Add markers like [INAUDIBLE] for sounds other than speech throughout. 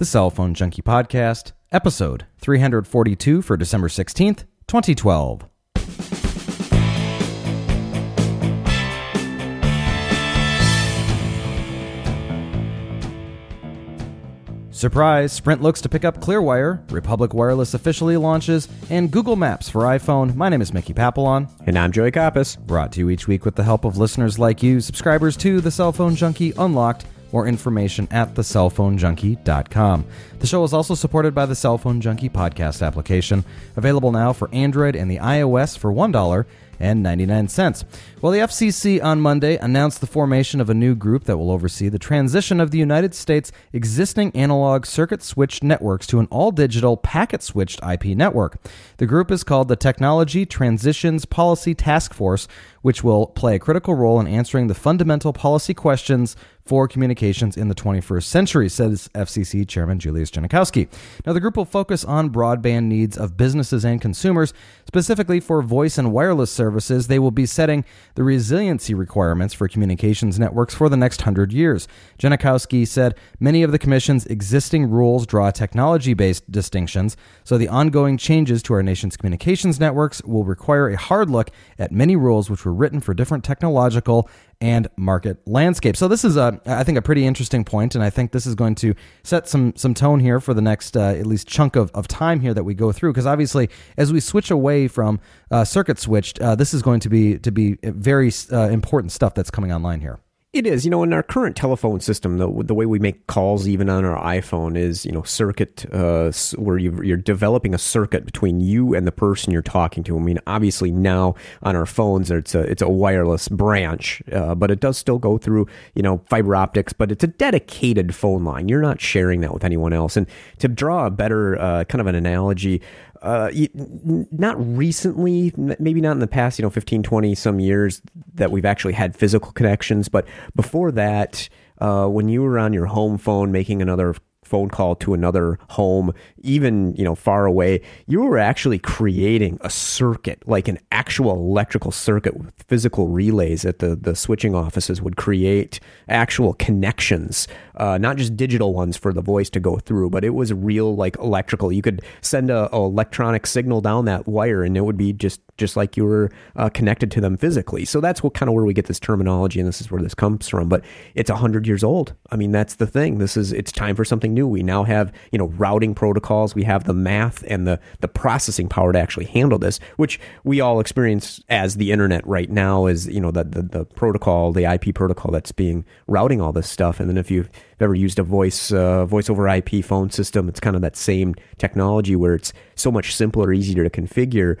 the Cell Phone Junkie Podcast, episode 342 for December 16th, 2012. Surprise! Sprint looks to pick up Clearwire, Republic Wireless officially launches, and Google Maps for iPhone. My name is Mickey Papillon. And I'm Joey Kappas. Brought to you each week with the help of listeners like you, subscribers to the Cell Phone Junkie Unlocked. More information at thecellphonejunkie.com. The show is also supported by the Cell Phone Junkie podcast application, available now for Android and the iOS for $1 and 99 cents. Well, the FCC on Monday announced the formation of a new group that will oversee the transition of the United States' existing analog circuit switched networks to an all digital packet switched IP network. The group is called the Technology Transitions Policy Task Force, which will play a critical role in answering the fundamental policy questions for communications in the 21st century, says FCC Chairman Julius Genachowski. Now, the group will focus on broadband needs of businesses and consumers, specifically for voice and wireless services. They will be setting the resiliency requirements for communications networks for the next hundred years. Genachowski said many of the Commission's existing rules draw technology based distinctions, so the ongoing changes to our nation's communications networks will require a hard look at many rules which were written for different technological and market landscape. So this is a, I think, a pretty interesting point, and I think this is going to set some some tone here for the next uh, at least chunk of, of time here that we go through. Because obviously, as we switch away from uh, circuit switched, uh, this is going to be to be very uh, important stuff that's coming online here. It is, you know, in our current telephone system, the the way we make calls, even on our iPhone, is you know circuit uh, where you, you're developing a circuit between you and the person you're talking to. I mean, obviously now on our phones, it's a it's a wireless branch, uh, but it does still go through you know fiber optics, but it's a dedicated phone line. You're not sharing that with anyone else. And to draw a better uh, kind of an analogy, uh, not recently, maybe not in the past, you know, 15, 20 some years that we've actually had physical connections. But before that, uh, when you were on your home phone making another phone call to another home, even, you know, far away, you were actually creating a circuit, like an actual electrical circuit with physical relays that the, the switching offices would create actual connections, uh, not just digital ones for the voice to go through, but it was real, like electrical. You could send a, a electronic signal down that wire and it would be just just like you were uh, connected to them physically. So that's what kind of where we get this terminology, and this is where this comes from. But it's hundred years old. I mean, that's the thing. This is it's time for something new. We now have you know routing protocols. We have the math and the the processing power to actually handle this, which we all experience as the internet right now. Is you know the the, the protocol, the IP protocol that's being routing all this stuff. And then if you've ever used a voice uh, voice over IP phone system, it's kind of that same technology where it's so much simpler, easier to configure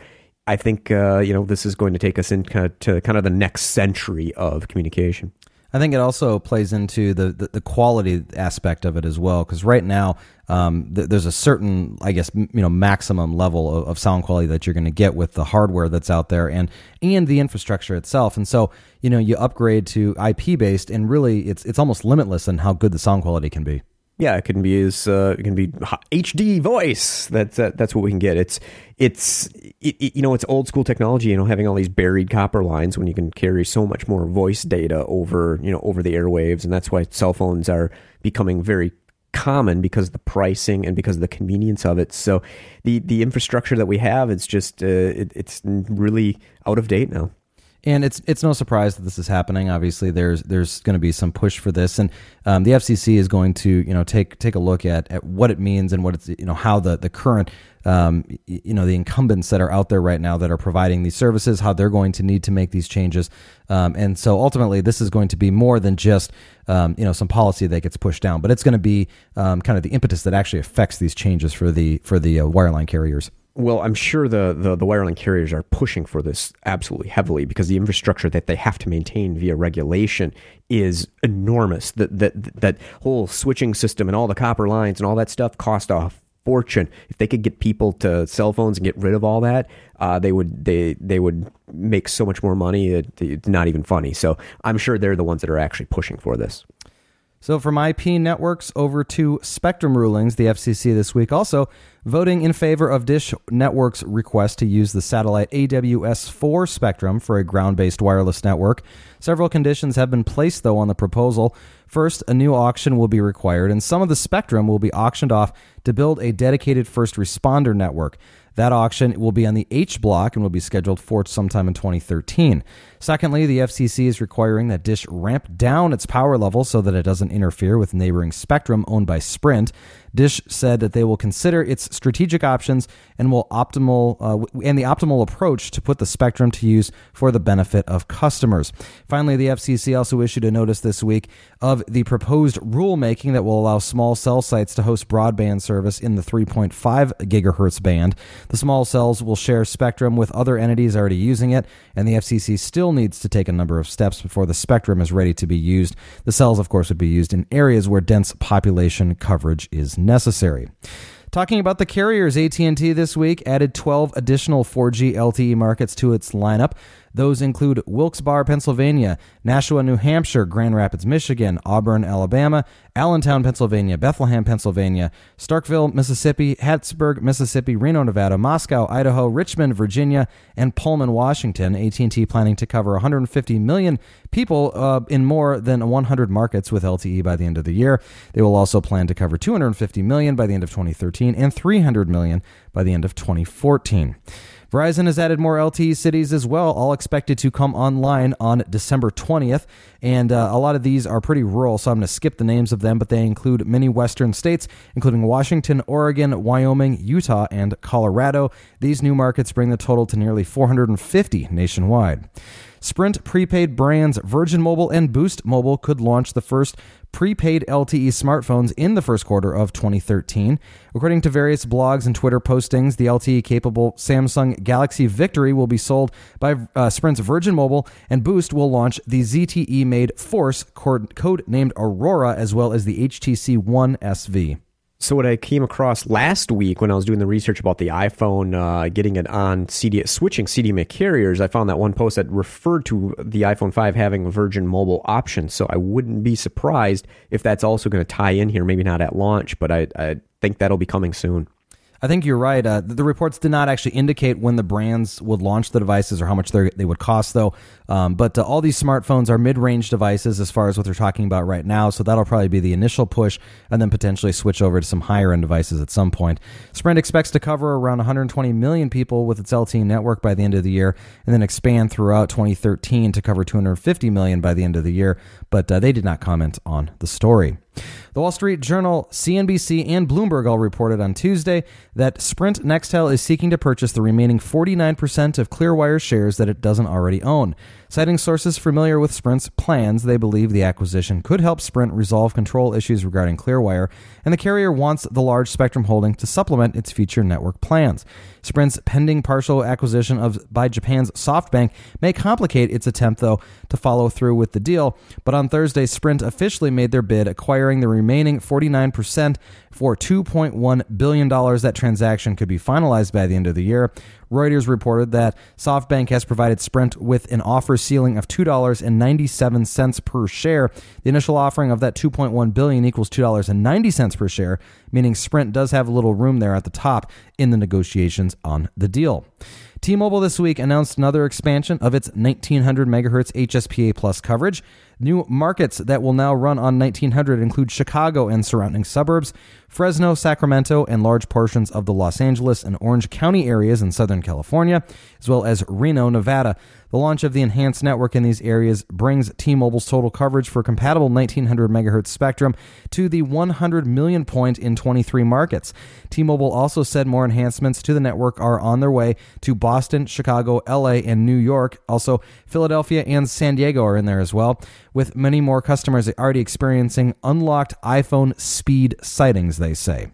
I think uh, you know this is going to take us into kind of the next century of communication. I think it also plays into the, the, the quality aspect of it as well, because right now um, th- there's a certain, I guess, m- you know, maximum level of, of sound quality that you're going to get with the hardware that's out there and and the infrastructure itself. And so, you know, you upgrade to IP based, and really, it's it's almost limitless in how good the sound quality can be. Yeah, it can be as uh, it can be HD voice. That's uh, that's what we can get. It's it's it, it, you know it's old school technology. You know, having all these buried copper lines when you can carry so much more voice data over you know over the airwaves, and that's why cell phones are becoming very common because of the pricing and because of the convenience of it. So the the infrastructure that we have, it's just uh, it, it's really out of date now. And it's it's no surprise that this is happening. Obviously, there's there's going to be some push for this, and um, the FCC is going to you know take take a look at, at what it means and what it's you know how the the current um, you know the incumbents that are out there right now that are providing these services, how they're going to need to make these changes, um, and so ultimately this is going to be more than just um, you know some policy that gets pushed down, but it's going to be um, kind of the impetus that actually affects these changes for the for the uh, wireline carriers. Well, I'm sure the, the, the wireline carriers are pushing for this absolutely heavily because the infrastructure that they have to maintain via regulation is enormous. That that that whole switching system and all the copper lines and all that stuff cost a fortune. If they could get people to cell phones and get rid of all that, uh, they would they they would make so much more money. It, it's not even funny. So I'm sure they're the ones that are actually pushing for this. So, from IP networks over to Spectrum rulings, the FCC this week also voting in favor of Dish Network's request to use the satellite AWS4 spectrum for a ground based wireless network. Several conditions have been placed, though, on the proposal. First, a new auction will be required, and some of the spectrum will be auctioned off to build a dedicated first responder network. That auction will be on the H block and will be scheduled for sometime in 2013. Secondly, the FCC is requiring that Dish ramp down its power level so that it doesn't interfere with neighboring spectrum owned by Sprint. Dish said that they will consider its strategic options and will optimal uh, and the optimal approach to put the spectrum to use for the benefit of customers. Finally, the FCC also issued a notice this week of the proposed rulemaking that will allow small cell sites to host broadband service in the 3.5 gigahertz band. The small cells will share spectrum with other entities already using it, and the FCC still needs to take a number of steps before the spectrum is ready to be used. The cells, of course, would be used in areas where dense population coverage is necessary. Talking about the carriers, AT&T this week added 12 additional 4G LTE markets to its lineup. Those include Wilkes-Barre, Pennsylvania, Nashua, New Hampshire, Grand Rapids, Michigan, Auburn, Alabama, Allentown, Pennsylvania, Bethlehem, Pennsylvania, Starkville, Mississippi, Hattiesburg, Mississippi, Reno, Nevada, Moscow, Idaho, Richmond, Virginia, and Pullman, Washington. AT&T planning to cover 150 million people uh, in more than 100 markets with LTE by the end of the year. They will also plan to cover 250 million by the end of 2013 and 300 million by the end of 2014. Verizon has added more LTE cities as well, all expected to come online on December 20th. And uh, a lot of these are pretty rural, so I'm going to skip the names of them, but they include many western states, including Washington, Oregon, Wyoming, Utah, and Colorado. These new markets bring the total to nearly 450 nationwide. Sprint prepaid brands Virgin Mobile and Boost Mobile could launch the first prepaid LTE smartphones in the first quarter of 2013. According to various blogs and Twitter postings, the LTE capable Samsung Galaxy Victory will be sold by uh, Sprint's Virgin Mobile, and Boost will launch the ZTE made Force, code named Aurora, as well as the HTC One SV. So what I came across last week when I was doing the research about the iPhone, uh, getting it on CD, switching CDMA carriers, I found that one post that referred to the iPhone 5 having a Virgin Mobile option. So I wouldn't be surprised if that's also going to tie in here. Maybe not at launch, but I, I think that'll be coming soon. I think you're right. Uh, the, reports did not actually indicate when the brands would launch the devices or how much they would cost, though. Um, but uh, all these smartphones are mid range devices as far as what they're talking about right now. So that'll probably be the initial push and then potentially switch over to some higher end devices at some point. Sprint expects to cover around 120 million people with its LTE network by the end of the year and then expand throughout 2013 to cover 250 million by the end of the year. But uh, they did not comment on the story. The Wall Street Journal, CNBC, and Bloomberg all reported on Tuesday that Sprint Nextel is seeking to purchase the remaining 49% of Clearwire shares that it doesn't already own. Citing sources familiar with Sprint's plans, they believe the acquisition could help Sprint resolve control issues regarding Clearwire, and the carrier wants the large spectrum holding to supplement its future network plans. Sprint's pending partial acquisition of by Japan's SoftBank may complicate its attempt, though, to follow through with the deal. But on Thursday, Sprint officially made their bid, acquiring the remaining 49% for $2.1 billion. That transaction could be finalized by the end of the year. Reuters reported that SoftBank has provided Sprint with an offer ceiling of $2.97 per share. The initial offering of that 2.1 billion equals $2.90 per share, meaning Sprint does have a little room there at the top in the negotiations on the deal. T-Mobile this week announced another expansion of its 1900 megahertz HSPA plus coverage. New markets that will now run on 1900 include Chicago and surrounding suburbs, Fresno, Sacramento, and large portions of the Los Angeles and Orange County areas in Southern California, as well as Reno, Nevada. The launch of the enhanced network in these areas brings T-Mobile's total coverage for compatible 1900 megahertz spectrum to the 100 million point in 23 markets. T-Mobile also said more enhancements to the network are on their way to Boston, Chicago, LA, and New York. Also, Philadelphia and San Diego are in there as well, with many more customers already experiencing unlocked iPhone speed sightings, they say.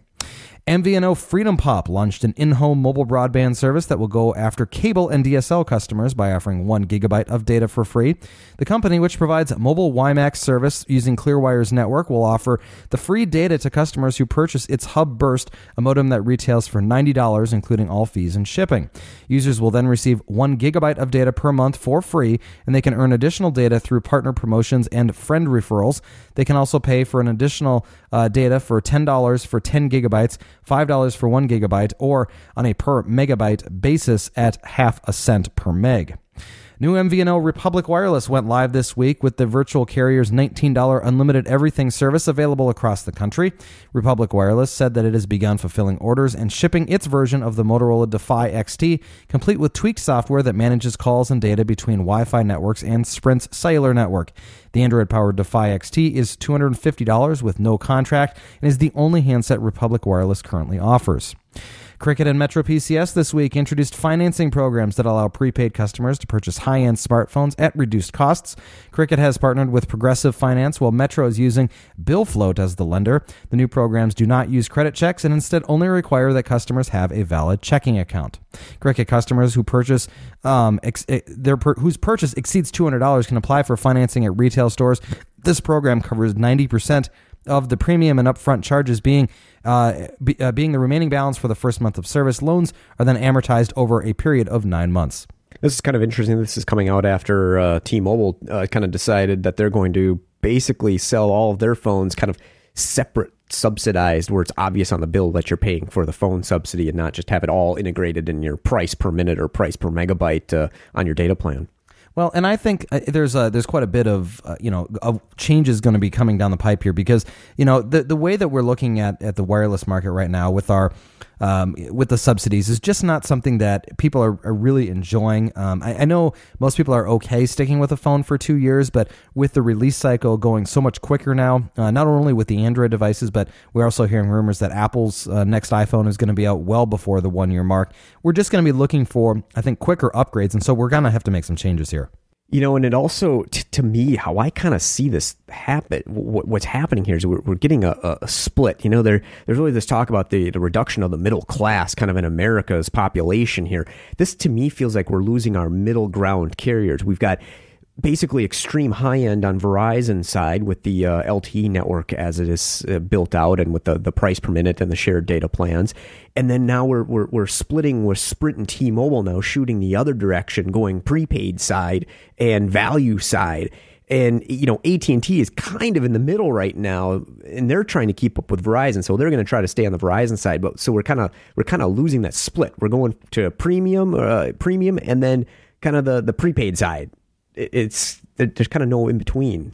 MVNO Freedom Pop launched an in-home mobile broadband service that will go after cable and DSL customers by offering one gigabyte of data for free. The company, which provides mobile WiMAX service using Clearwire's network, will offer the free data to customers who purchase its Hub Burst, a modem that retails for $90, including all fees and shipping. Users will then receive one gigabyte of data per month for free, and they can earn additional data through partner promotions and friend referrals. They can also pay for an additional uh, data for $10 for 10 gigabytes $5 for 1 gigabyte, or on a per megabyte basis at half a cent per meg. New MVNO Republic Wireless went live this week with the virtual carrier's $19 unlimited everything service available across the country. Republic Wireless said that it has begun fulfilling orders and shipping its version of the Motorola Defy XT, complete with tweaked software that manages calls and data between Wi Fi networks and Sprint's cellular network. The Android powered Defy XT is $250 with no contract and is the only handset Republic Wireless currently offers. Cricket and Metro PCS this week introduced financing programs that allow prepaid customers to purchase high end smartphones at reduced costs. Cricket has partnered with Progressive Finance while Metro is using Billfloat as the lender. The new programs do not use credit checks and instead only require that customers have a valid checking account. Cricket customers who purchase um, ex- eh, their per- whose purchase exceeds $200 can apply for financing at retail stores. This program covers 90% of the premium and upfront charges being uh, be, uh, being the remaining balance for the first month of service. Loans are then amortized over a period of nine months. This is kind of interesting. This is coming out after uh, T-Mobile uh, kind of decided that they're going to basically sell all of their phones kind of separate subsidized where it's obvious on the bill that you're paying for the phone subsidy and not just have it all integrated in your price per minute or price per megabyte uh, on your data plan. Well, and I think uh, there's a, there's quite a bit of uh, you know of changes going to be coming down the pipe here because you know the the way that we're looking at at the wireless market right now with our um, with the subsidies is just not something that people are, are really enjoying. Um, I, I, know most people are okay sticking with a phone for two years, but with the release cycle going so much quicker now, uh, not only with the Android devices, but we're also hearing rumors that Apple's uh, next iPhone is going to be out well before the one year mark. We're just going to be looking for, I think, quicker upgrades, and so we're going to have to make some changes here. You know, and it also, t- to me, how I kind of see this happen, what's happening here is we're, we're getting a, a, split. You know, there, there's really this talk about the, the reduction of the middle class kind of in America's population here. This, to me, feels like we're losing our middle ground carriers. We've got basically extreme high end on Verizon side with the uh, LTE network as it is uh, built out and with the, the price per minute and the shared data plans. And then now we're, we're, we're splitting with Sprint and T-Mobile now shooting the other direction, going prepaid side and value side. And you know AT&T is kind of in the middle right now and they're trying to keep up with Verizon so they're going to try to stay on the Verizon side but so we're kind of we're kind of losing that split. We're going to premium uh, premium and then kind of the the prepaid side it's there's kind of no in between.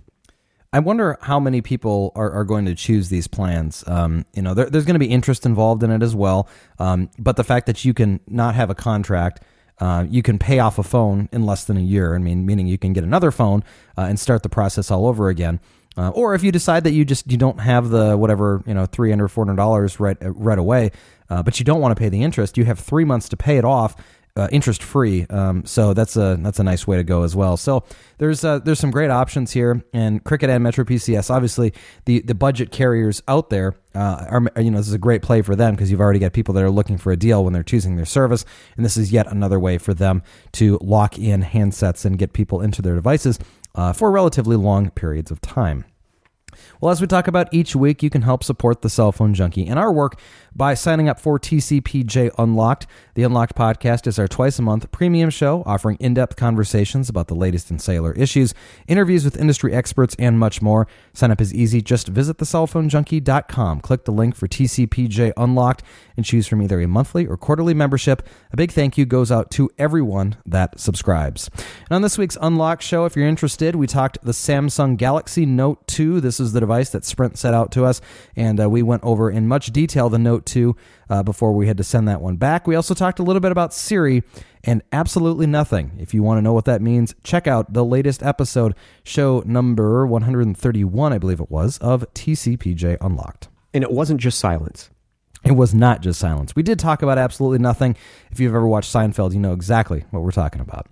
I wonder how many people are, are going to choose these plans. Um, you know, there, there's going to be interest involved in it as well. Um, but the fact that you can not have a contract, uh, you can pay off a phone in less than a year. I mean, meaning you can get another phone uh, and start the process all over again. Uh, or if you decide that you just you don't have the whatever you know three hundred four hundred dollars right right away, uh, but you don't want to pay the interest, you have three months to pay it off, uh, interest free. Um, so that's a that's a nice way to go as well. So there's uh, there's some great options here, and Cricket and Metro PCS. Obviously, the the budget carriers out there uh, are you know this is a great play for them because you've already got people that are looking for a deal when they're choosing their service, and this is yet another way for them to lock in handsets and get people into their devices uh, for relatively long periods of time. Well, as we talk about each week, you can help support the Cell Phone Junkie and our work by signing up for TCPJ Unlocked. The Unlocked podcast is our twice a month premium show offering in depth conversations about the latest in cellular issues, interviews with industry experts, and much more. Sign up is easy. Just visit thecellphonejunkie.com, click the link for TCPJ Unlocked, and choose from either a monthly or quarterly membership. A big thank you goes out to everyone that subscribes. And on this week's Unlocked show, if you're interested, we talked the Samsung Galaxy Note 2. This is the device that Sprint set out to us, and uh, we went over in much detail the Note 2 uh, before we had to send that one back. We also talked a little bit about Siri and absolutely nothing. If you want to know what that means, check out the latest episode, show number 131, I believe it was, of TCPJ Unlocked. And it wasn't just silence. It was not just silence. We did talk about absolutely nothing if you've ever watched Seinfeld, you know exactly what we're talking about.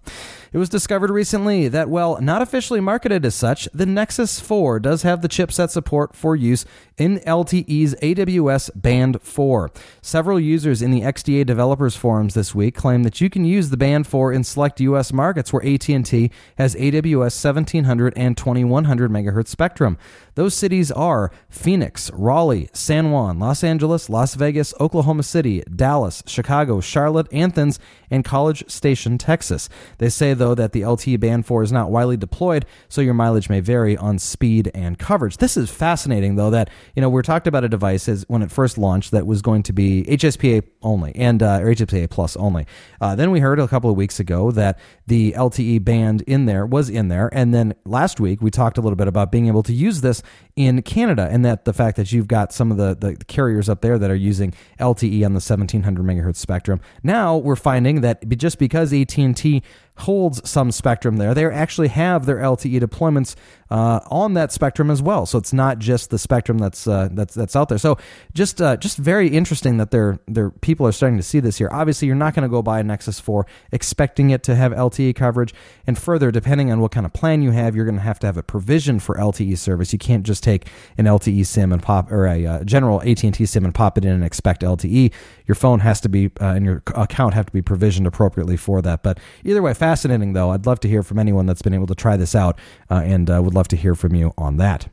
It was discovered recently that, well, not officially marketed as such, the Nexus 4 does have the chipset support for use in LTE's AWS Band 4. Several users in the XDA developers forums this week claim that you can use the Band 4 in select US markets where AT&T has AWS 1700 and 2100 megahertz spectrum. Those cities are Phoenix, Raleigh, San Juan, Los Angeles, Las Vegas, Oklahoma City, Dallas, Chicago, Charlotte, Athens, and College Station, Texas. They say, though, that the LTE Band 4 is not widely deployed, so your mileage may vary on speed and coverage. This is fascinating, though, that, you know, we're talked about a device as when it first launched that was going to be HSPA only and, uh, or HSPA plus only. Uh, then we heard a couple of weeks ago that the LTE band in there was in there. And then last week we talked a little bit about being able to use this in Canada and that the fact that you've got some of the, the carriers up there that are using LTE on the 1700 megahertz spectrum. Now we're finding that just because AT&T holds some spectrum there. They actually have their LTE deployments uh, on that spectrum as well. So it's not just the spectrum that's uh, that's that's out there. So just uh, just very interesting that they're, they're people are starting to see this here. Obviously, you're not going to go buy a Nexus 4 expecting it to have LTE coverage. And further, depending on what kind of plan you have, you're going to have to have a provision for LTE service. You can't just take an LTE SIM and pop or a uh, general AT&T SIM and pop it in and expect LTE. Your phone has to be uh, and your account have to be provisioned appropriately for that. But either way, fascinating though. I'd love to hear from anyone that's been able to try this out, uh, and would love to hear from you on that.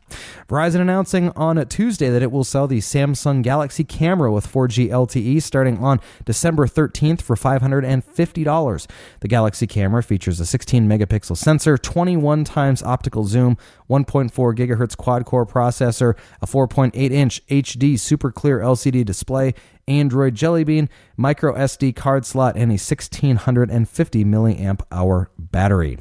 Verizon announcing on Tuesday that it will sell the Samsung Galaxy camera with 4G LTE starting on December 13th for $550. The Galaxy camera features a 16 megapixel sensor, 21 times optical zoom, 1.4 gigahertz quad core processor, a 4.8 inch HD super clear LCD display, Android Jelly Bean, micro SD card slot, and a 1650 milliamp hour battery.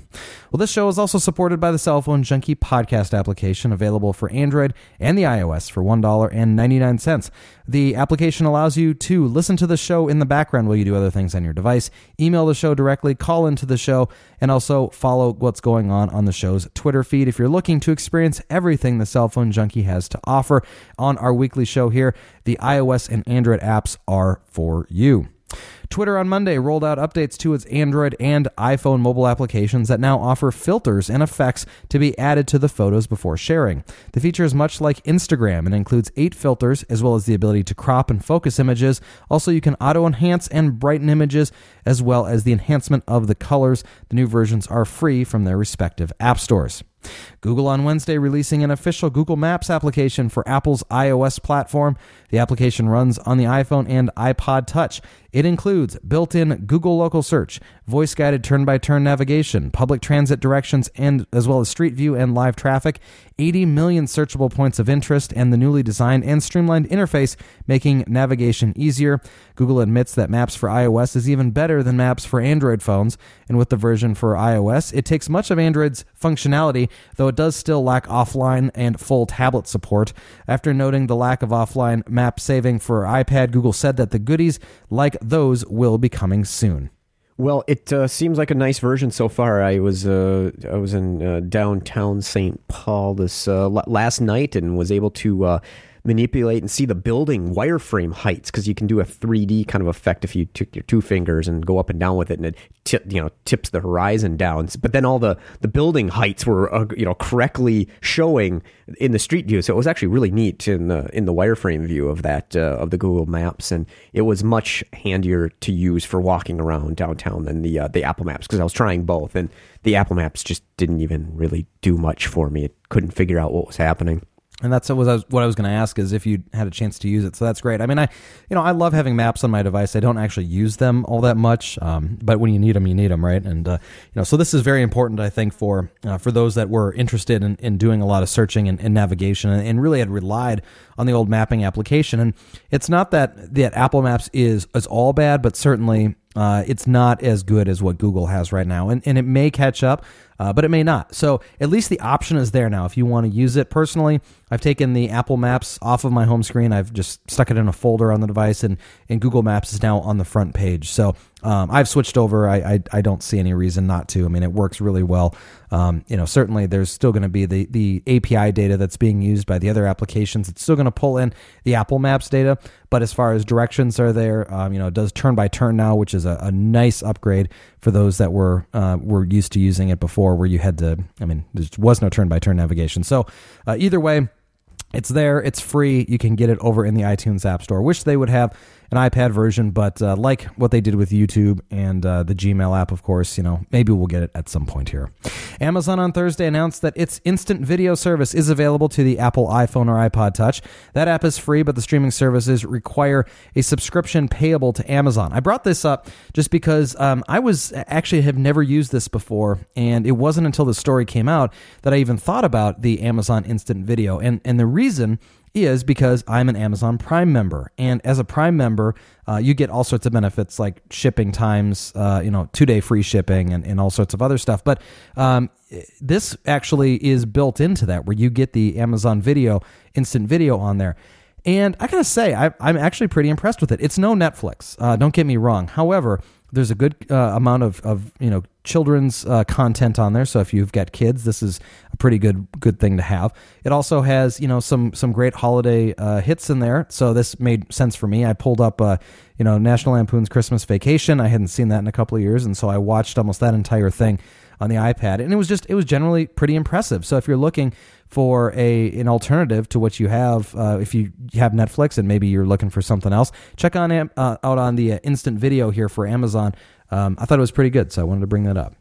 Well, this show is also supported by the Cell Phone Junkie podcast application available for Android and the iOS for $1.99. The application allows you to listen to the show in the background while you do other things on your device, email the show directly, call into the show, and also follow what's going on on the show's Twitter feed if you're looking to experience everything the Cell Phone Junkie has to offer on our weekly show here. The iOS and Android apps are for you. Twitter on Monday rolled out updates to its Android and iPhone mobile applications that now offer filters and effects to be added to the photos before sharing. The feature is much like Instagram and includes eight filters, as well as the ability to crop and focus images. Also, you can auto enhance and brighten images, as well as the enhancement of the colors. The new versions are free from their respective app stores. Google on Wednesday releasing an official Google Maps application for Apple's iOS platform. The application runs on the iPhone and iPod Touch. It includes built in Google local search, voice guided turn by turn navigation, public transit directions, and as well as street view and live traffic, 80 million searchable points of interest, and the newly designed and streamlined interface, making navigation easier. Google admits that Maps for iOS is even better than Maps for Android phones, and with the version for iOS, it takes much of Android's functionality, though it does still lack offline and full tablet support. After noting the lack of offline map saving for iPad, Google said that the goodies like those will be coming soon. Well, it uh, seems like a nice version so far. I was uh, I was in uh, downtown St. Paul this uh, last night and was able to uh, manipulate and see the building wireframe heights because you can do a 3D kind of effect if you took your two fingers and go up and down with it and it you know tips the horizon down. But then all the the building heights were uh, you know correctly showing in the street view, so it was actually really neat in the in the wireframe view of that uh, of the Google Maps, and it was much handier to use for walking around downtown than the uh, the Apple Maps because I was trying both and the Apple Maps just didn't even really do much for me. It couldn't figure out what was happening and that's what I was, was going to ask is if you had a chance to use it. So that's great. I mean, I, you know, I love having maps on my device. I don't actually use them all that much, um, but when you need them, you need them, right? And uh, you know, so this is very important, I think, for uh, for those that were interested in, in doing a lot of searching and, and navigation, and, and, really had relied on the old mapping application. And it's not that that Apple Maps is is all bad, but certainly uh, it's not as good as what Google has right now, and and it may catch up uh, but it may not. So at least the option is there now. If you want to use it personally, I've taken the Apple Maps off of my home screen. I've just stuck it in a folder on the device, and, and Google Maps is now on the front page. So um, I've switched over. I, I, I don't see any reason not to. I mean, it works really well. Um, you know, certainly there's still going to be the the API data that's being used by the other applications. It's still going to pull in the Apple Maps data, but as far as directions are there, um, you know, it does turn by turn now, which is a, a nice upgrade for those that were uh, were used to using it before, where you had to. I mean, there was no turn by turn navigation. So uh, either way. It's there. It's free. You can get it over in the iTunes App Store. Wish they would have an iPad version, but uh, like what they did with YouTube and uh, the Gmail app, of course, you know, maybe we'll get it at some point here. Amazon on Thursday announced that its instant video service is available to the Apple iPhone or iPod Touch. That app is free, but the streaming services require a subscription payable to Amazon. I brought this up just because um, I was actually have never used this before, and it wasn't until the story came out that I even thought about the Amazon Instant Video. And and the reason is because I'm an Amazon Prime member, and as a Prime member, uh, you get all sorts of benefits like shipping times, uh, you know, two day free shipping, and, and all sorts of other stuff. But um, this actually is built into that, where you get the Amazon Video instant video on there. And I gotta say, I, am actually pretty impressed with it. It's no Netflix, uh, don't get me wrong. However, there's a good uh, amount of, of you know children's uh, content on there. So if you've got kids, this is pretty good good thing to have. It also has you know some some great holiday uh, hits in there. So this made sense for me. I pulled up uh, you know National Lampoon's Christmas Vacation. I hadn't seen that in a couple of years, and so I watched almost that entire thing on the iPad, and it was just it was generally pretty impressive. So if you're looking for a an alternative to what you have, uh, if you have Netflix and maybe you're looking for something else, check on uh, out on the uh, instant video here for Amazon. Um, I thought it was pretty good, so I wanted to bring that up.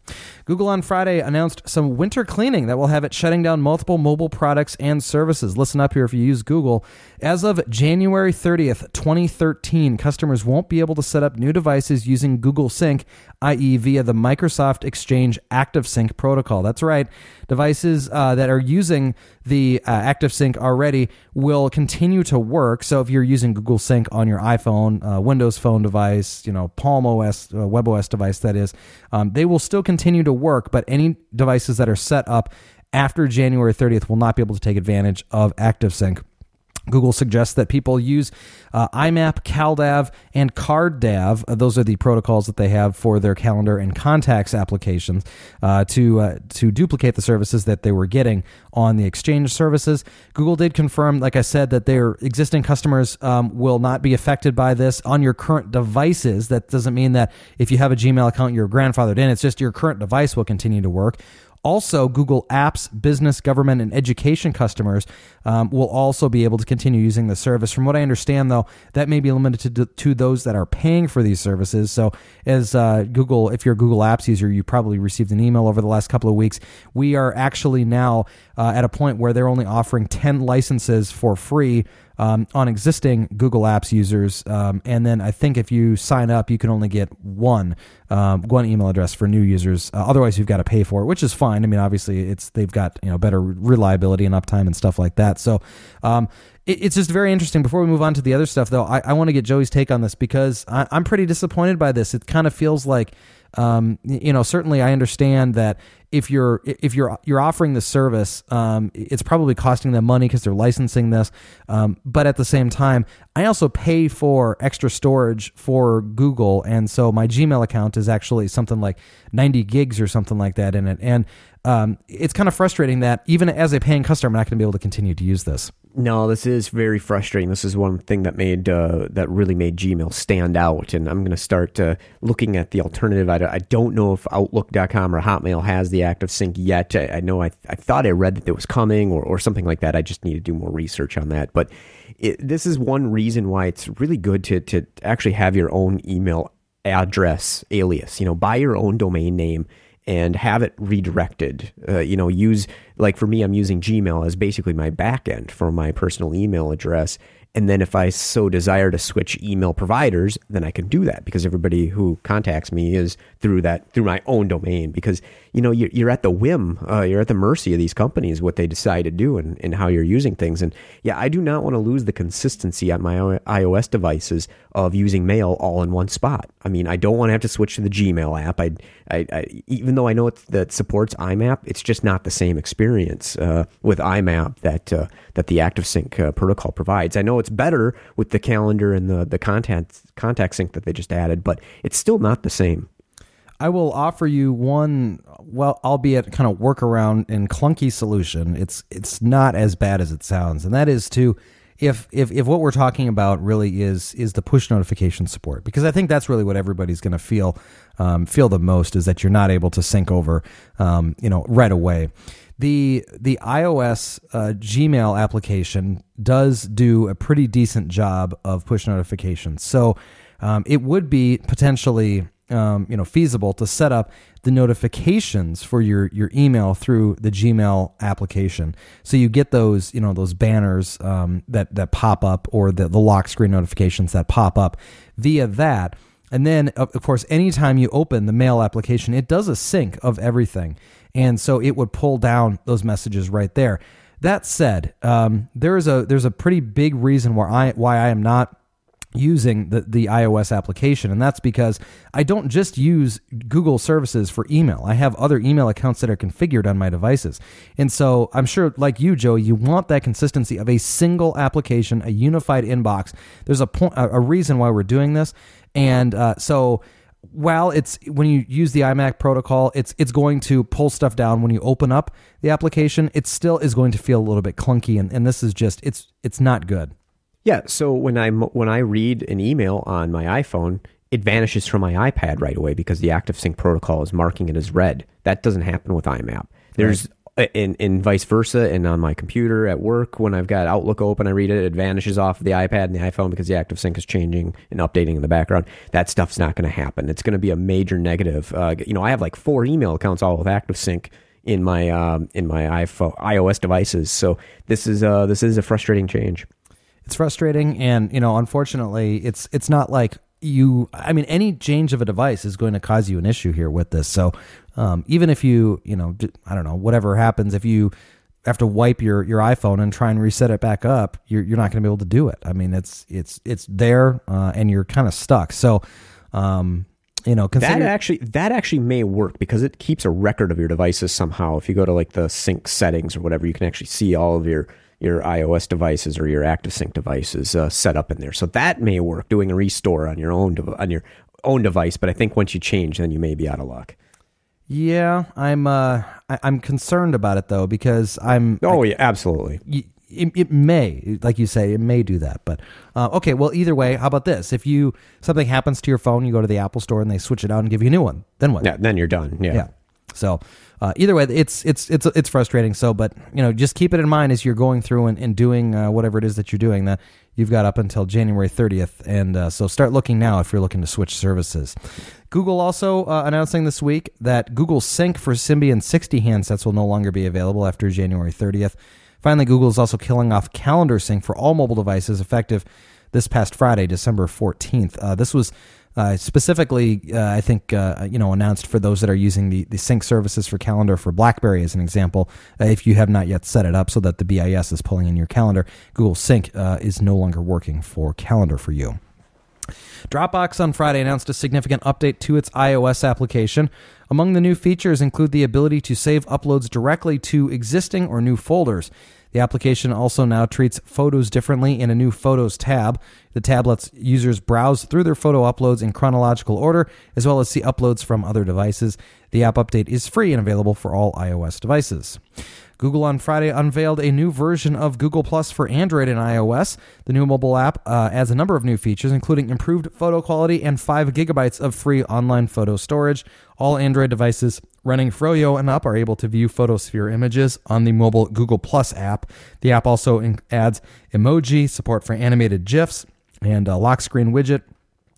Google on Friday announced some winter cleaning that will have it shutting down multiple mobile products and services. Listen up here if you use Google. As of January 30th, 2013, customers won't be able to set up new devices using Google Sync, i.e., via the Microsoft Exchange ActiveSync protocol. That's right. Devices uh, that are using the uh, ActiveSync already will continue to work. So if you're using Google Sync on your iPhone, uh, Windows Phone device, you know, Palm OS, uh, WebOS device, that is, um, they will still continue to work. But any devices that are set up after January 30th will not be able to take advantage of ActiveSync. Google suggests that people use uh, IMAP, CalDAV, and CardDAV. Uh, those are the protocols that they have for their calendar and contacts applications uh, to uh, to duplicate the services that they were getting on the Exchange services. Google did confirm, like I said, that their existing customers um, will not be affected by this on your current devices. That doesn't mean that if you have a Gmail account, you're grandfathered in. It's just your current device will continue to work. Also, Google Apps, business, government, and education customers um, will also be able to continue using the service. From what I understand, though, that may be limited to, to those that are paying for these services. So, as uh, Google, if you're a Google Apps user, you probably received an email over the last couple of weeks. We are actually now uh, at a point where they're only offering 10 licenses for free um, on existing Google Apps users. Um, and then I think if you sign up, you can only get one um, one email address for new users. Uh, otherwise, you've got to pay for it, which is fine. I mean, obviously, it's they've got you know better reliability and uptime and stuff like that. So. Um, it, it's just very interesting. Before we move on to the other stuff, though, I, I want to get Joey's take on this because I, I'm pretty disappointed by this. It kind of feels like um, you know, certainly I understand that if you're if you're you're offering the service, um, it's probably costing them money because they're licensing this. Um, but at the same time, I also pay for extra storage for Google, and so my Gmail account is actually something like 90 gigs or something like that in it. And um, it's kind of frustrating that even as a paying customer, I'm not going to be able to continue to use this. No, this is very frustrating. This is one thing that made uh, that really made Gmail stand out, and I'm going to start uh, looking at the alternative. I, I, don't know if Outlook.com or Hotmail has the Active Sync yet. I, I know I, I thought I read that it was coming or, or something like that. I just need to do more research on that. But it, this is one reason why it's really good to to actually have your own email address alias. You know, buy your own domain name and have it redirected. Uh, you know, use like for me, I'm using Gmail as basically my backend for my personal email address, And then if I so desire to switch email providers, then I can do that because everybody who contacts me is through that through my own domain. Because you know you're, you're at the whim, uh, you're at the mercy of these companies what they decide to do and, and how you're using things. And yeah, I do not want to lose the consistency on my iOS devices of using mail all in one spot. I mean, I don't want to have to switch to the Gmail app. I, I, I even though I know it that supports IMAP, it's just not the same experience uh, with IMAP that uh, that the ActiveSync uh, protocol provides. I know it's better with the calendar and the the contact contact sync that they just added, but it's still not the same. I will offer you one, well, albeit kind of workaround and clunky solution. It's it's not as bad as it sounds, and that is to if if if what we're talking about really is is the push notification support, because I think that's really what everybody's going to feel um, feel the most is that you're not able to sync over, um, you know, right away. The the iOS uh, Gmail application does do a pretty decent job of push notifications, so um, it would be potentially um, you know feasible to set up the notifications for your your email through the Gmail application. So you get those you know those banners um, that that pop up or the the lock screen notifications that pop up via that. And then, of course, anytime you open the mail application, it does a sync of everything, and so it would pull down those messages right there. That said, um, there is a there's a pretty big reason why I why I am not using the, the iOS application. And that's because I don't just use Google services for email. I have other email accounts that are configured on my devices. And so I'm sure, like you, Joe, you want that consistency of a single application, a unified inbox. There's a point, a reason why we're doing this. And uh, so while it's when you use the IMAP protocol, it's it's going to pull stuff down when you open up the application. It still is going to feel a little bit clunky, and, and this is just it's it's not good. Yeah. So when I when I read an email on my iPhone, it vanishes from my iPad right away because the ActiveSync protocol is marking it as read. That doesn't happen with IMAP. There's right. in in vice versa, and on my computer at work when I've got Outlook open, I read it. It vanishes off the iPad and the iPhone because the ActiveSync is changing and updating in the background. That stuff's not going to happen. It's going to be a major negative. Uh, you know, I have like four email accounts all with ActiveSync in my um, in my iPhone iOS devices. So this is uh, this is a frustrating change it's frustrating and you know unfortunately it's it's not like you i mean any change of a device is going to cause you an issue here with this. So um, even if you you know i don't know whatever happens if you have to wipe your your iphone and try and reset it back up you're, you're not going to be able to do it. I mean it's it's it's there uh, and you're kind of stuck. So um, you know consider- that actually that actually may work because it keeps a record of your devices somehow. If you go to like the sync settings or whatever you can actually see all of your your iOS devices or your ActiveSync devices uh, set up in there. So that may work doing a restore on your own on your own device. But I think once you change, then you may be out of luck. Yeah, I'm. Uh, I, am concerned about it though because I'm. Oh I, yeah, absolutely. It, it, may, like you say, it may do that. But uh, okay, well, either way, how about this? If you something happens to your phone, you go to the Apple Store and they switch it out and give you a new one. Then what? Yeah, then you're done. Yeah. Yeah. So uh, either way, it's it's it's it's frustrating. So, but you know, just keep it in mind as you're going through and, and doing uh, whatever it is that you're doing. That you've got up until January 30th, and uh, so start looking now if you're looking to switch services. Google also uh, announcing this week that Google Sync for Symbian 60 handsets will no longer be available after January 30th. Finally, Google is also killing off Calendar Sync for all mobile devices effective this past Friday, December 14th. Uh, this was uh, specifically, uh, I think uh, you know announced for those that are using the, the sync services for calendar for BlackBerry as an example. Uh, if you have not yet set it up so that the BIS is pulling in your calendar, Google Sync uh, is no longer working for calendar for you. Dropbox on Friday announced a significant update to its iOS application. Among the new features include the ability to save uploads directly to existing or new folders. The application also now treats photos differently in a new Photos tab. The tab lets users browse through their photo uploads in chronological order, as well as see uploads from other devices. The app update is free and available for all iOS devices. Google on Friday unveiled a new version of Google Plus for Android and iOS. The new mobile app uh, adds a number of new features, including improved photo quality and 5 gigabytes of free online photo storage. All Android devices running Froyo and up are able to view Photosphere images on the mobile Google Plus app. The app also adds emoji, support for animated GIFs, and a lock screen widget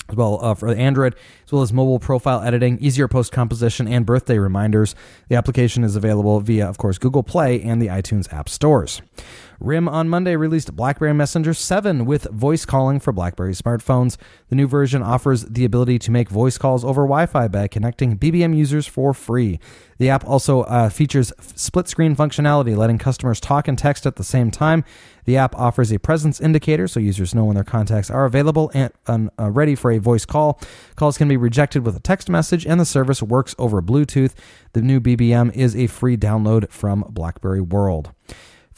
as well uh, for Android, as well as mobile profile editing, easier post composition, and birthday reminders. The application is available via, of course, Google Play and the iTunes App Stores. RIM on Monday released BlackBerry Messenger 7 with voice calling for BlackBerry smartphones. The new version offers the ability to make voice calls over Wi Fi by connecting BBM users for free. The app also uh, features split screen functionality, letting customers talk and text at the same time. The app offers a presence indicator so users know when their contacts are available and uh, ready for a voice call. Calls can be rejected with a text message, and the service works over Bluetooth. The new BBM is a free download from BlackBerry World.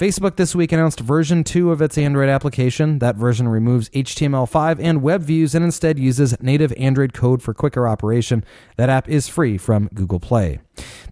Facebook this week announced version 2 of its Android application. That version removes HTML5 and web views and instead uses native Android code for quicker operation. That app is free from Google Play.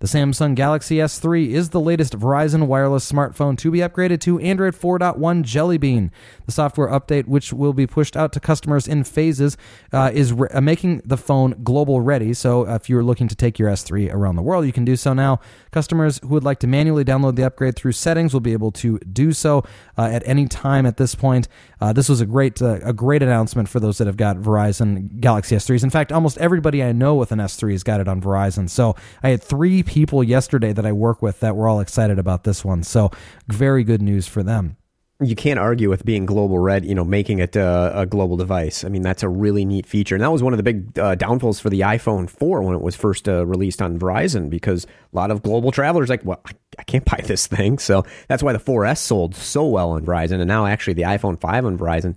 The Samsung Galaxy S3 is the latest Verizon wireless smartphone to be upgraded to Android 4.1 Jelly Bean. The software update, which will be pushed out to customers in phases, uh, is re- uh, making the phone global ready. So if you're looking to take your S3 around the world, you can do so now. Customers who would like to manually download the upgrade through settings will be able to do so uh, at any time at this point. Uh, this was a great uh, a great announcement for those that have got Verizon Galaxy S3s. In fact, almost everybody I know with an S3 has got it on Verizon. So I had three people yesterday that I work with that were all excited about this one. So very good news for them you can't argue with being global red, you know, making it uh, a global device. I mean, that's a really neat feature. And that was one of the big uh, downfalls for the iPhone 4 when it was first uh, released on Verizon because a lot of global travelers like, well, I can't buy this thing. So that's why the 4S sold so well on Verizon. And now actually the iPhone 5 on Verizon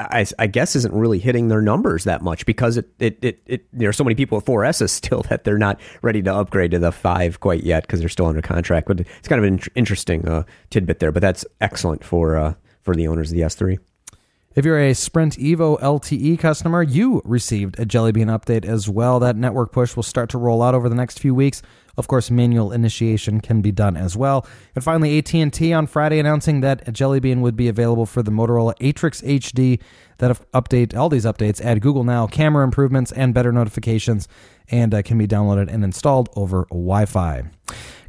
I, I, guess isn't really hitting their numbers that much because it, it, it, it there are so many people with 4Ss [LAUGHS] still that they're not ready to upgrade to the 5 quite yet because they're still under contract. But it's kind of an interesting uh, tidbit there. But that's excellent for uh, for the owners of the S3. If you're a Sprint Evo LTE customer, you received a Jelly Bean update as well. That network push will start to roll out over the next few weeks. Of course, manual initiation can be done as well. And finally, AT&T on Friday announcing that Jelly Bean would be available for the Motorola Atrix HD. That update, all these updates add Google Now camera improvements and better notifications, and uh, can be downloaded and installed over Wi-Fi.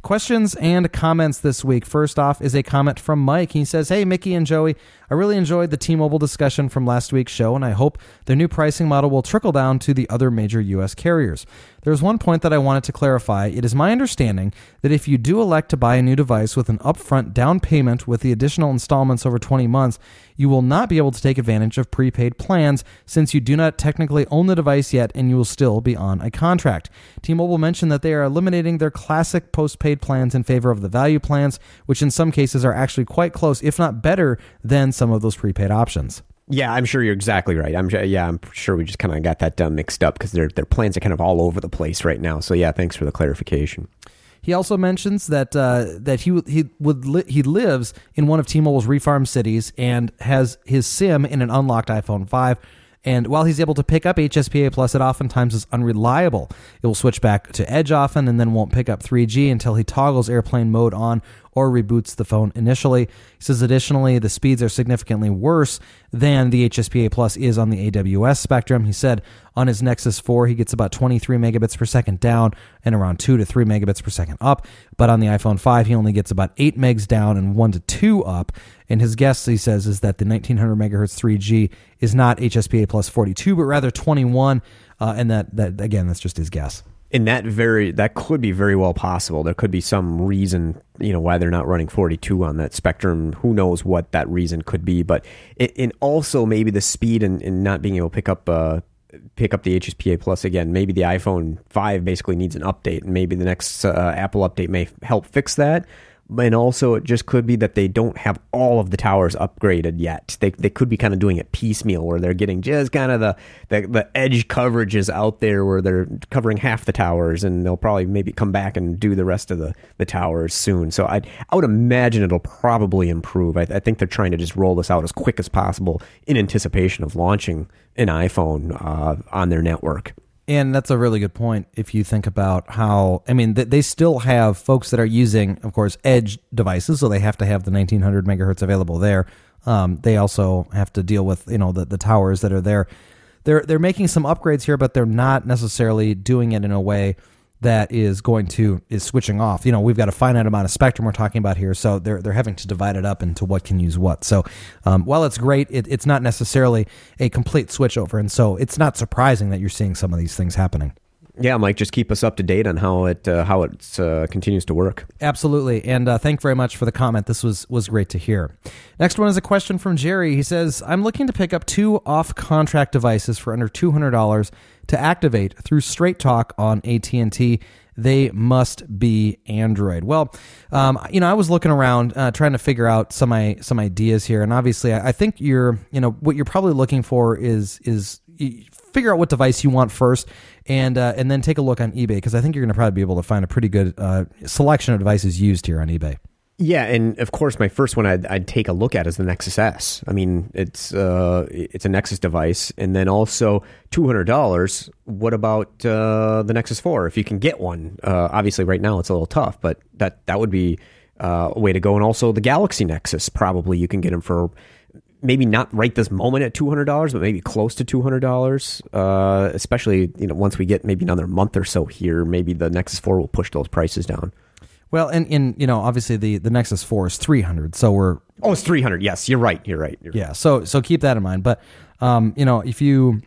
Questions and comments this week. First off is a comment from Mike. He says, Hey, Mickey and Joey, I really enjoyed the T Mobile discussion from last week's show, and I hope their new pricing model will trickle down to the other major U.S. carriers. There's one point that I wanted to clarify. It is my understanding that if you do elect to buy a new device with an upfront down payment with the additional installments over 20 months, you will not be able to take advantage of prepaid plans since you do not technically own the device yet and you will still be on a contract. T Mobile mentioned that they are eliminating their classic postpaid plans in favor of the value plans, which in some cases are actually quite close, if not better, than some of those prepaid options. Yeah, I'm sure you're exactly right. I'm yeah, I'm sure we just kind of got that done mixed up because their their plans are kind of all over the place right now. So yeah, thanks for the clarification. He also mentions that uh, that he he would li- he lives in one of T-Mobile's refarm cities and has his SIM in an unlocked iPhone 5. And while he's able to pick up HSPA Plus, it oftentimes is unreliable. It will switch back to Edge often and then won't pick up 3G until he toggles airplane mode on or reboots the phone initially. He says additionally, the speeds are significantly worse than the HSPA Plus is on the AWS spectrum. He said on his Nexus 4, he gets about 23 megabits per second down and around 2 to 3 megabits per second up. But on the iPhone 5, he only gets about 8 megs down and 1 to 2 up. And his guess, he says, is that the 1900 megahertz 3G is not HSPA plus 42, but rather 21. Uh, and that, that, again, that's just his guess and that very that could be very well possible. There could be some reason, you know, why they're not running 42 on that spectrum. Who knows what that reason could be? But it, and also maybe the speed and, and not being able to pick up uh, pick up the HSPA plus again. Maybe the iPhone 5 basically needs an update, and maybe the next uh, Apple update may help fix that and also it just could be that they don't have all of the towers upgraded yet. They, they could be kind of doing it piecemeal where they're getting just kind of the, the, the edge coverages out there where they're covering half the towers and they'll probably maybe come back and do the rest of the, the towers soon. So I I would imagine it'll probably improve. I, I think they're trying to just roll this out as quick as possible in anticipation of launching an iPhone uh, on their network. And that's a really good point. If you think about how, I mean, they still have folks that are using, of course, edge devices, so they have to have the 1900 megahertz available there. Um, they also have to deal with, you know, the, the towers that are there. They're they're making some upgrades here, but they're not necessarily doing it in a way that is going to is switching off. You know, we've got a finite amount of spectrum we're talking about here, so they're they're having to divide it up into what can use what. So um, while it's great, it, it's not necessarily a complete switch over, and so it's not surprising that you're seeing some of these things happening. Yeah, Mike, just keep us up to date on how it uh, how it uh, continues to work. Absolutely, and uh, thank very much for the comment. This was was great to hear. Next one is a question from Jerry. He says, "I'm looking to pick up two off contract devices for under two hundred dollars to activate through Straight Talk on AT and T." they must be Android. Well, um, you know, I was looking around uh, trying to figure out some some ideas here, and obviously, I, I, think you're, you know, what you're probably looking for is is figure out what device you want first, and uh, and then take a look on eBay because I think you're going to probably be able to find a pretty good uh, selection of devices used here on eBay. Yeah, and of course, my first one I'd, I'd, take a look at is the Nexus S. I mean, it's uh, it's a Nexus device, and then also two hundred dollars. What about uh, the Nexus Four? If you can get one, uh, obviously right now it's a little tough, but that that would be uh, a way to go. And also the Galaxy Nexus, probably you can get them for maybe not right this moment at two hundred dollars, but maybe close to two hundred dollars. Uh, especially you know once we get maybe another month or so here, maybe the Nexus Four will push those prices down. Well, and in you know obviously the the Nexus Four is three hundred, so we're oh it's three hundred. Yes, you're right. You're right. You're yeah. Right. So so keep that in mind. But um, you know if you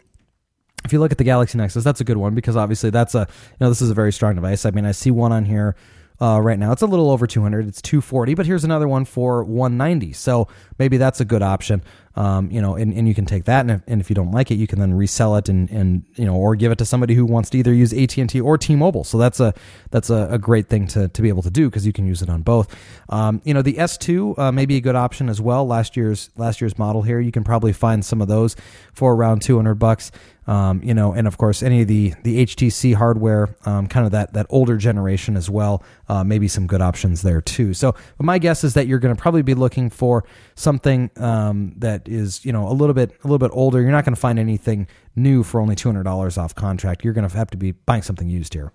if you look at the Galaxy Nexus, that's a good one because obviously that's a you know this is a very strong device. I mean I see one on here uh, right now. It's a little over 200. It's 240, but here's another one for 190. So maybe that's a good option. Um, you know, and, and you can take that, and if, and if you don't like it, you can then resell it and, and you know, or give it to somebody who wants to either use AT and T or T-Mobile. So that's a that's a, a, great thing to, to be able to do because you can use it on both. Um, you know, the S2 uh, may be a good option as well. Last year's last year's model here, you can probably find some of those for around 200 bucks. Um, you know, and of course, any of the the HTC hardware, um, kind of that that older generation as well, uh, maybe some good options there too. So, my guess is that you're going to probably be looking for something um, that is, you know, a little bit a little bit older. You're not going to find anything new for only two hundred dollars off contract. You're going to have to be buying something used here.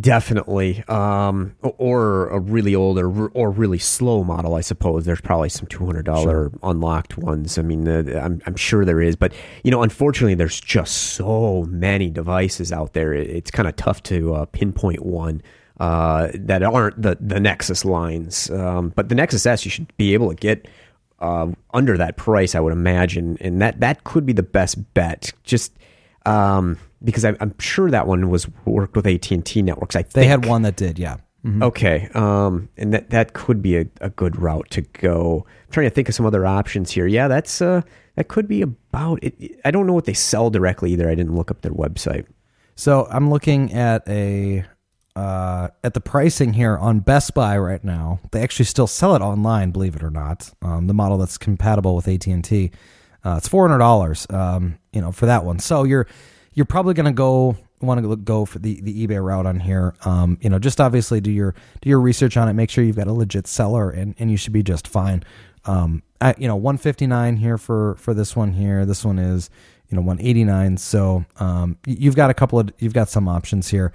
Definitely, um, or a really old or, or really slow model. I suppose there's probably some two hundred dollar sure. unlocked ones. I mean, uh, I'm I'm sure there is, but you know, unfortunately, there's just so many devices out there. It's kind of tough to uh, pinpoint one uh, that aren't the the Nexus lines. Um, but the Nexus S, you should be able to get uh, under that price, I would imagine, and that that could be the best bet. Just um, because I'm, I'm, sure that one was worked with AT and T networks. I think. they had one that did, yeah. Mm-hmm. Okay, um, and that that could be a, a good route to go. I'm trying to think of some other options here. Yeah, that's uh, that could be about it. I don't know what they sell directly either. I didn't look up their website. So I'm looking at a uh, at the pricing here on Best Buy right now. They actually still sell it online, believe it or not. Um, the model that's compatible with AT and T. Uh, it's four hundred dollars, um, you know, for that one. So you're you're probably going to go want to go for the, the eBay route on here. Um, you know, just obviously do your do your research on it. Make sure you've got a legit seller, and, and you should be just fine. Um, you know, one fifty nine here for for this one here. This one is you know one eighty nine. So um, you've got a couple of you've got some options here.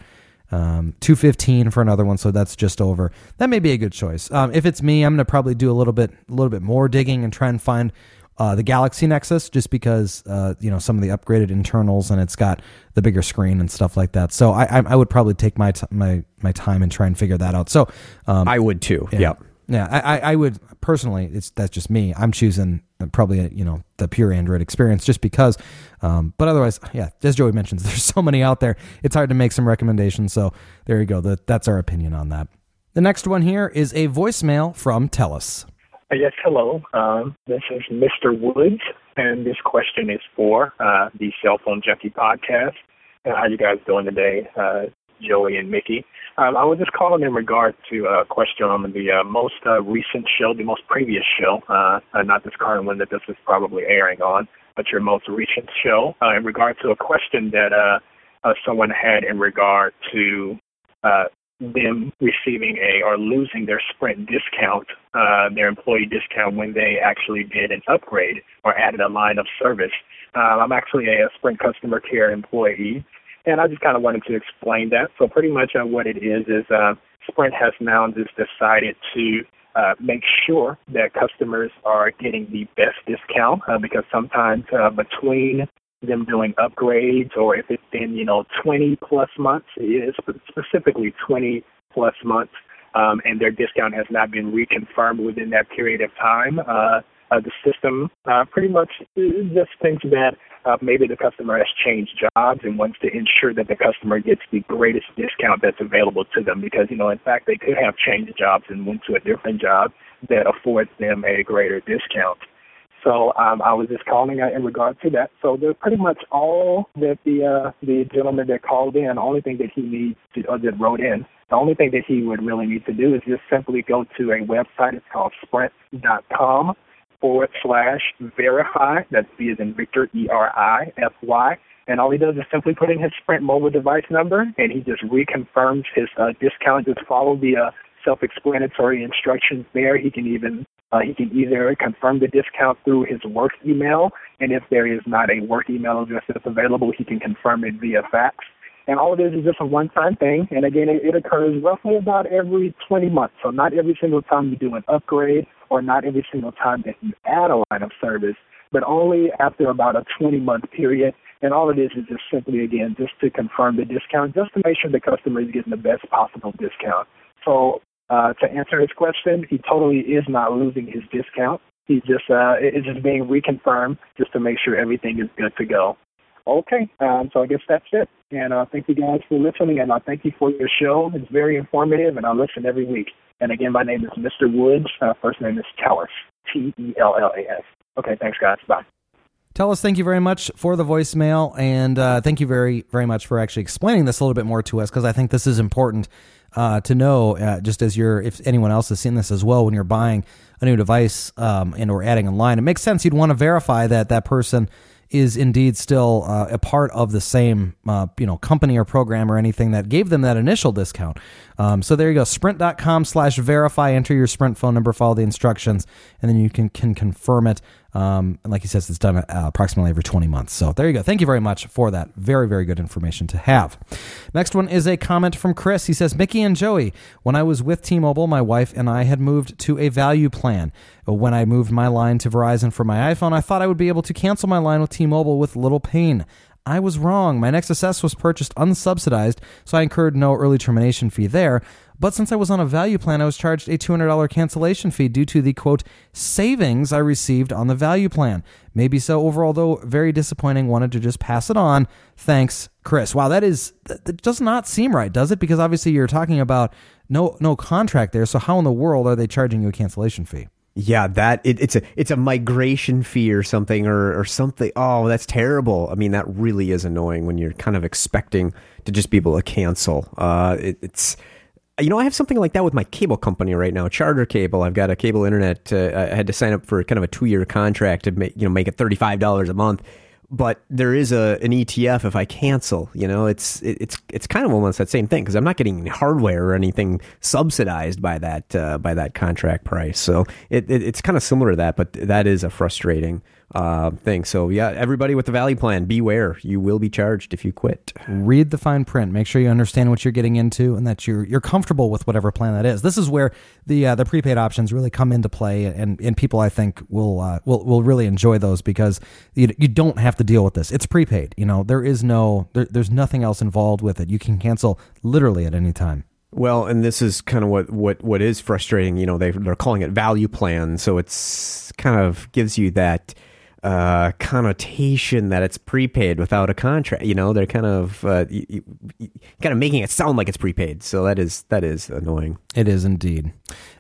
Um, 215 for another one, so that's just over. That may be a good choice. Um, if it's me, I'm going to probably do a little bit, a little bit more digging and try and find uh, the Galaxy Nexus just because uh, you know some of the upgraded internals and it's got the bigger screen and stuff like that. So I I, would probably take my t- my my time and try and figure that out. So um, I would too. Yeah, yep. Yeah, I, I would personally. It's that's just me. I'm choosing probably you know the pure Android experience just because. Um, but otherwise, yeah, as Joey mentions, [LAUGHS] there's so many out there. It's hard to make some recommendations. So there you go. That that's our opinion on that. The next one here is a voicemail from Tellis. Uh, yes, hello. Um, this is Mr. Woods, and this question is for uh, the Cell Phone Junkie podcast. Uh, how are you guys doing today, uh, Joey and Mickey? Um, I was just calling in regard to a question on the uh, most uh, recent show, the most previous show, not this current one that this is probably airing on, but your most recent show, in regard to a question that someone had in regard to them receiving a or losing their Sprint discount, uh, their employee discount when they actually did an upgrade or added a line of service. Uh, I'm actually a, Sprint customer care employee, and I just kind of wanted to explain that. So pretty much uh, what it is is uh, Sprint has now just decided to uh, make sure that customers are getting the best discount uh, because sometimes uh, between them doing upgrades or if it's been, you know, 20 plus months, specifically 20 plus months, um, and their discount has not been reconfirmed within that period of time, uh, uh, the system uh, pretty much just thinks that uh, maybe the customer has changed jobs and wants to ensure that the customer gets the greatest discount that's available to them because, you know, in fact, they could have changed jobs and went to a different job that affords them a greater discount. So um, I was just calling in regard to that. So they're pretty much all that the uh, the gentleman that called in. The only thing that he needs to, or that wrote in, the only thing that he would really need to do is just simply go to a website. It's called Sprint.com forward slash verify. That's V as in Victor, E R I F Y. And all he does is simply put in his Sprint mobile device number, and he just reconfirms his uh, discount. Just follow the uh, self-explanatory instructions there. He can even uh, he can either confirm the discount through his work email, and if there is not a work email address that's available, he can confirm it via fax. And all of this is just a one-time thing. And again, it, it occurs roughly about every 20 months. So not every single time you do an upgrade or not every single time that you add a line of service, but only after about a 20-month period. And all it is is just simply, again, just to confirm the discount, just to make sure the customer is getting the best possible discount. So uh, to answer his question, he totally is not losing his discount. He's just uh, it's just being reconfirmed just to make sure everything is good to go. Okay, um, so I guess that's it. And uh, thank you guys for listening, and I thank you for your show. It's very informative, and I listen every week. And again, my name is Mr. Woods. Uh, first name is Tellis, T E L L A S. Okay, thanks, guys. Bye. Tellis, thank you very much for the voicemail, and uh, thank you very, very much for actually explaining this a little bit more to us because I think this is important uh, to know. Uh, just as you're, if anyone else has seen this as well, when you're buying a new device um, and or adding a line, it makes sense you'd want to verify that that person is indeed still uh, a part of the same uh, you know company or program or anything that gave them that initial discount. Um, so there you go. Sprint.com slash verify. Enter your Sprint phone number, follow the instructions, and then you can can confirm it. Um, and like he says, it's done uh, approximately every 20 months. So there you go. Thank you very much for that. Very, very good information to have. Next one is a comment from Chris. He says, Mickey and Joey, when I was with T Mobile, my wife and I had moved to a value plan. When I moved my line to Verizon for my iPhone, I thought I would be able to cancel my line with T Mobile with little pain. I was wrong. My Nexus S was purchased unsubsidized, so I incurred no early termination fee there. But since I was on a value plan, I was charged a $200 cancellation fee due to the quote savings I received on the value plan. Maybe so overall, though, very disappointing. Wanted to just pass it on. Thanks, Chris. Wow, that is that does not seem right, does it? Because obviously you're talking about no no contract there. So how in the world are they charging you a cancellation fee? Yeah, that it, it's a it's a migration fee or something or or something. Oh, that's terrible. I mean, that really is annoying when you're kind of expecting to just be able to cancel. Uh, it, it's you know, I have something like that with my cable company right now, Charter Cable. I've got a cable internet. Uh, I had to sign up for kind of a two year contract to make you know make it thirty five dollars a month. But there is a an ETF if I cancel. You know, it's it, it's it's kind of almost that same thing because I'm not getting hardware or anything subsidized by that uh, by that contract price. So it, it it's kind of similar to that, but that is a frustrating uh, thing. So yeah, everybody with the value plan, beware. You will be charged if you quit. Read the fine print. Make sure you understand what you're getting into and that you're you're comfortable with whatever plan that is. This is where the uh, the prepaid options really come into play, and and people I think will uh, will will really enjoy those because you you don't have to deal with this. It's prepaid. You know there is no there, there's nothing else involved with it. You can cancel literally at any time. Well, and this is kind of what, what, what is frustrating. You know, they they're calling it value plan, so it's kind of gives you that uh, connotation that it's prepaid without a contract. You know, they're kind of uh, you, you, kind of making it sound like it's prepaid. So that is that is annoying. It is indeed.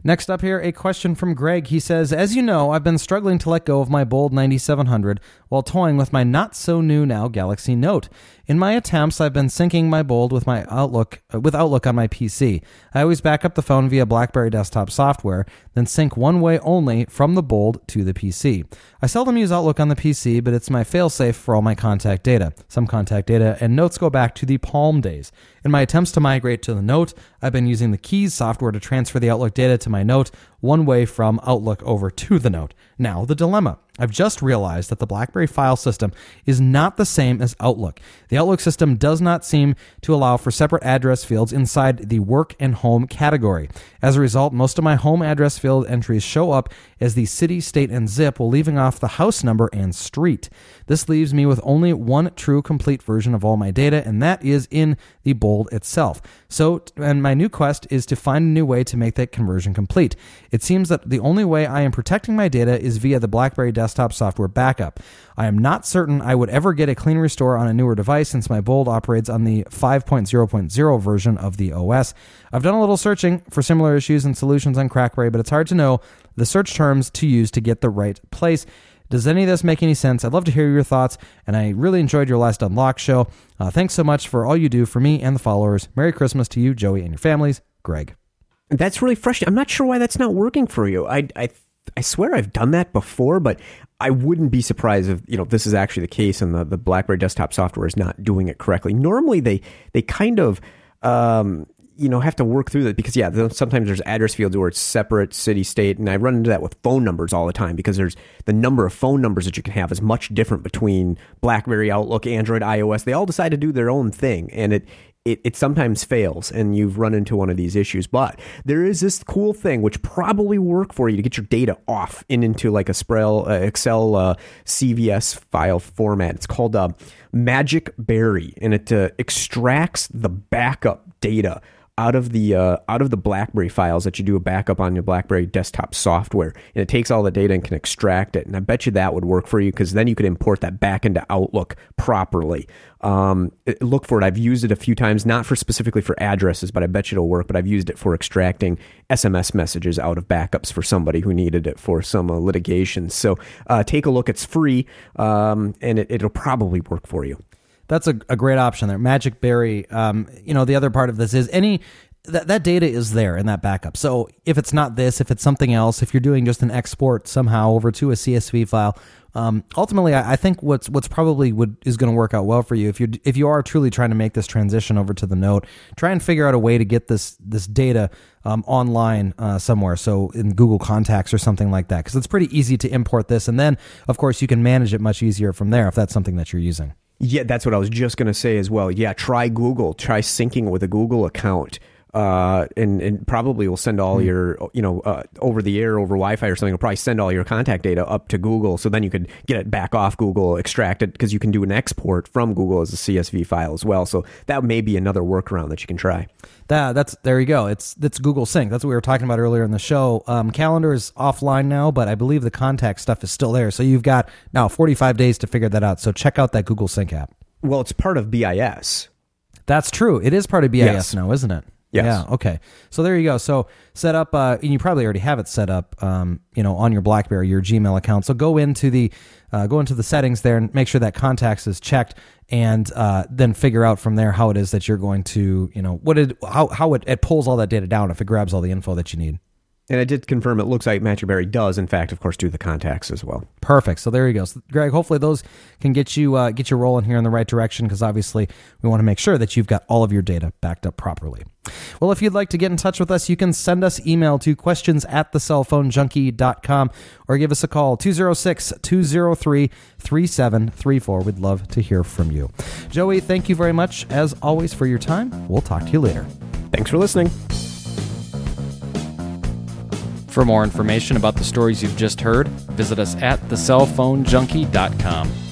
Next up here, a question from Greg. He says, As you know, I've been struggling to let go of my Bold 9700 while toying with my not so new now Galaxy Note. In my attempts, I've been syncing my Bold with my Outlook uh, with Outlook on my PC. I always back up the phone via BlackBerry desktop software, then sync one way only from the Bold to the PC. I seldom use Outlook on the PC, but it's my failsafe for all my contact data. Some contact data and notes go back to the Palm days. In my attempts to migrate to the Note, I've been using the Kies software to transfer the Outlook data to my Note one way from Outlook over to the Note. Now, the dilemma. I've just realized that the BlackBerry file system is not the same as Outlook. The Outlook system does not seem to allow for separate address fields inside the work and home category. As a result, most of my home address field entries show up as the city, state, and zip while leaving off the house number and street. This leaves me with only one true complete version of all my data, and that is in the Bold itself. So, and my new quest is to find a new way to make that conversion complete. It seems that the only way I am protecting my data is via the BlackBerry desktop software backup. I am not certain I would ever get a clean restore on a newer device since my Bold operates on the 5.0.0 version of the OS. I've done a little searching for similar issues and solutions on Crackberry, but it's hard to know the search terms to use to get the right place. Does any of this make any sense? I'd love to hear your thoughts, and I really enjoyed your last Unlock show. Uh, thanks so much for all you do for me and the followers. Merry Christmas to you, Joey, and your families. Greg. That's really frustrating. I'm not sure why that's not working for you. I, I, I swear I've done that before, but I wouldn't be surprised if you know this is actually the case and the, the BlackBerry desktop software is not doing it correctly. Normally, they they kind of um, you know have to work through that because yeah sometimes there's address fields where it's separate city state and i run into that with phone numbers all the time because there's the number of phone numbers that you can have is much different between blackberry outlook android ios. They all decide to do their own thing and it it, it sometimes fails and you've run into one of these issues. But there is this cool thing which probably work for you to get your data off and into like a Sprel, uh, excel uh, cvs file format. It's called uh, Magic Berry and it uh, extracts the backup data out of the uh, out of the BlackBerry files that you do a backup on your BlackBerry desktop software, and it takes all the data and can extract it. And I bet you that would work for you because then you could import that back into Outlook properly. Um, look for it. I've used it a few times, not for specifically for addresses, but I bet you it'll work. But I've used it for extracting SMS messages out of backups for somebody who needed it for some uh, litigation. So uh, take a look. It's free, um, and it, it'll probably work for you that's a, a great option there. Magic Berry. Um, you know, the other part of this is any that that data is there in that backup. So if it's not this, if it's something else, if you're doing just an export somehow over to a CSV file, um, ultimately, I, I, think what's what's probably would is going to work out well for you if you if you are truly trying to make this transition over to the Note, try and figure out a way to get this this data um, online uh, somewhere. So in Google Contacts or something like that, because it's pretty easy to import this, and then of course you can manage it much easier from there if that's something that you're using. Yeah, that's what I was just going to say as well. Yeah, try Google. Try syncing with a Google account. Uh, and, and probably will send all mm. your, you know, uh, over the air, over Wi Fi or something, will probably send all your contact data up to Google. So then you could get it back off Google, extract it, because you can do an export from Google as a CSV file as well. So that may be another workaround that you can try. That that's there you go. It's that's Google Sync. That's what we were talking about earlier in the show. Um, calendar is offline now, but I believe the contact stuff is still there. So you've got now 45 days to figure that out. So check out that Google Sync app. Well, it's part of BIS. That's true. It is part of BIS yes. now, isn't it? Yes. Yeah. Okay. So there you go. So set up, uh, and you probably already have it set up, um, you know, on your BlackBerry, your Gmail account. So go into the uh, go into the settings there and make sure that contacts is checked, and uh, then figure out from there how it is that you're going to, you know, what it how how it, it pulls all that data down if it grabs all the info that you need. And I did confirm it looks like Magic Berry does, in fact, of course, do the contacts as well. Perfect. So there you go, so, Greg. Hopefully those can get you uh, get you rolling here in the right direction because obviously we want to make sure that you've got all of your data backed up properly. Well, if you'd like to get in touch with us, you can send us email to questions at thecellphonejunkie.com or give us a call 206 203 3734. We'd love to hear from you. Joey, thank you very much as always for your time. We'll talk to you later. Thanks for listening. For more information about the stories you've just heard, visit us at thecellphonejunkie.com.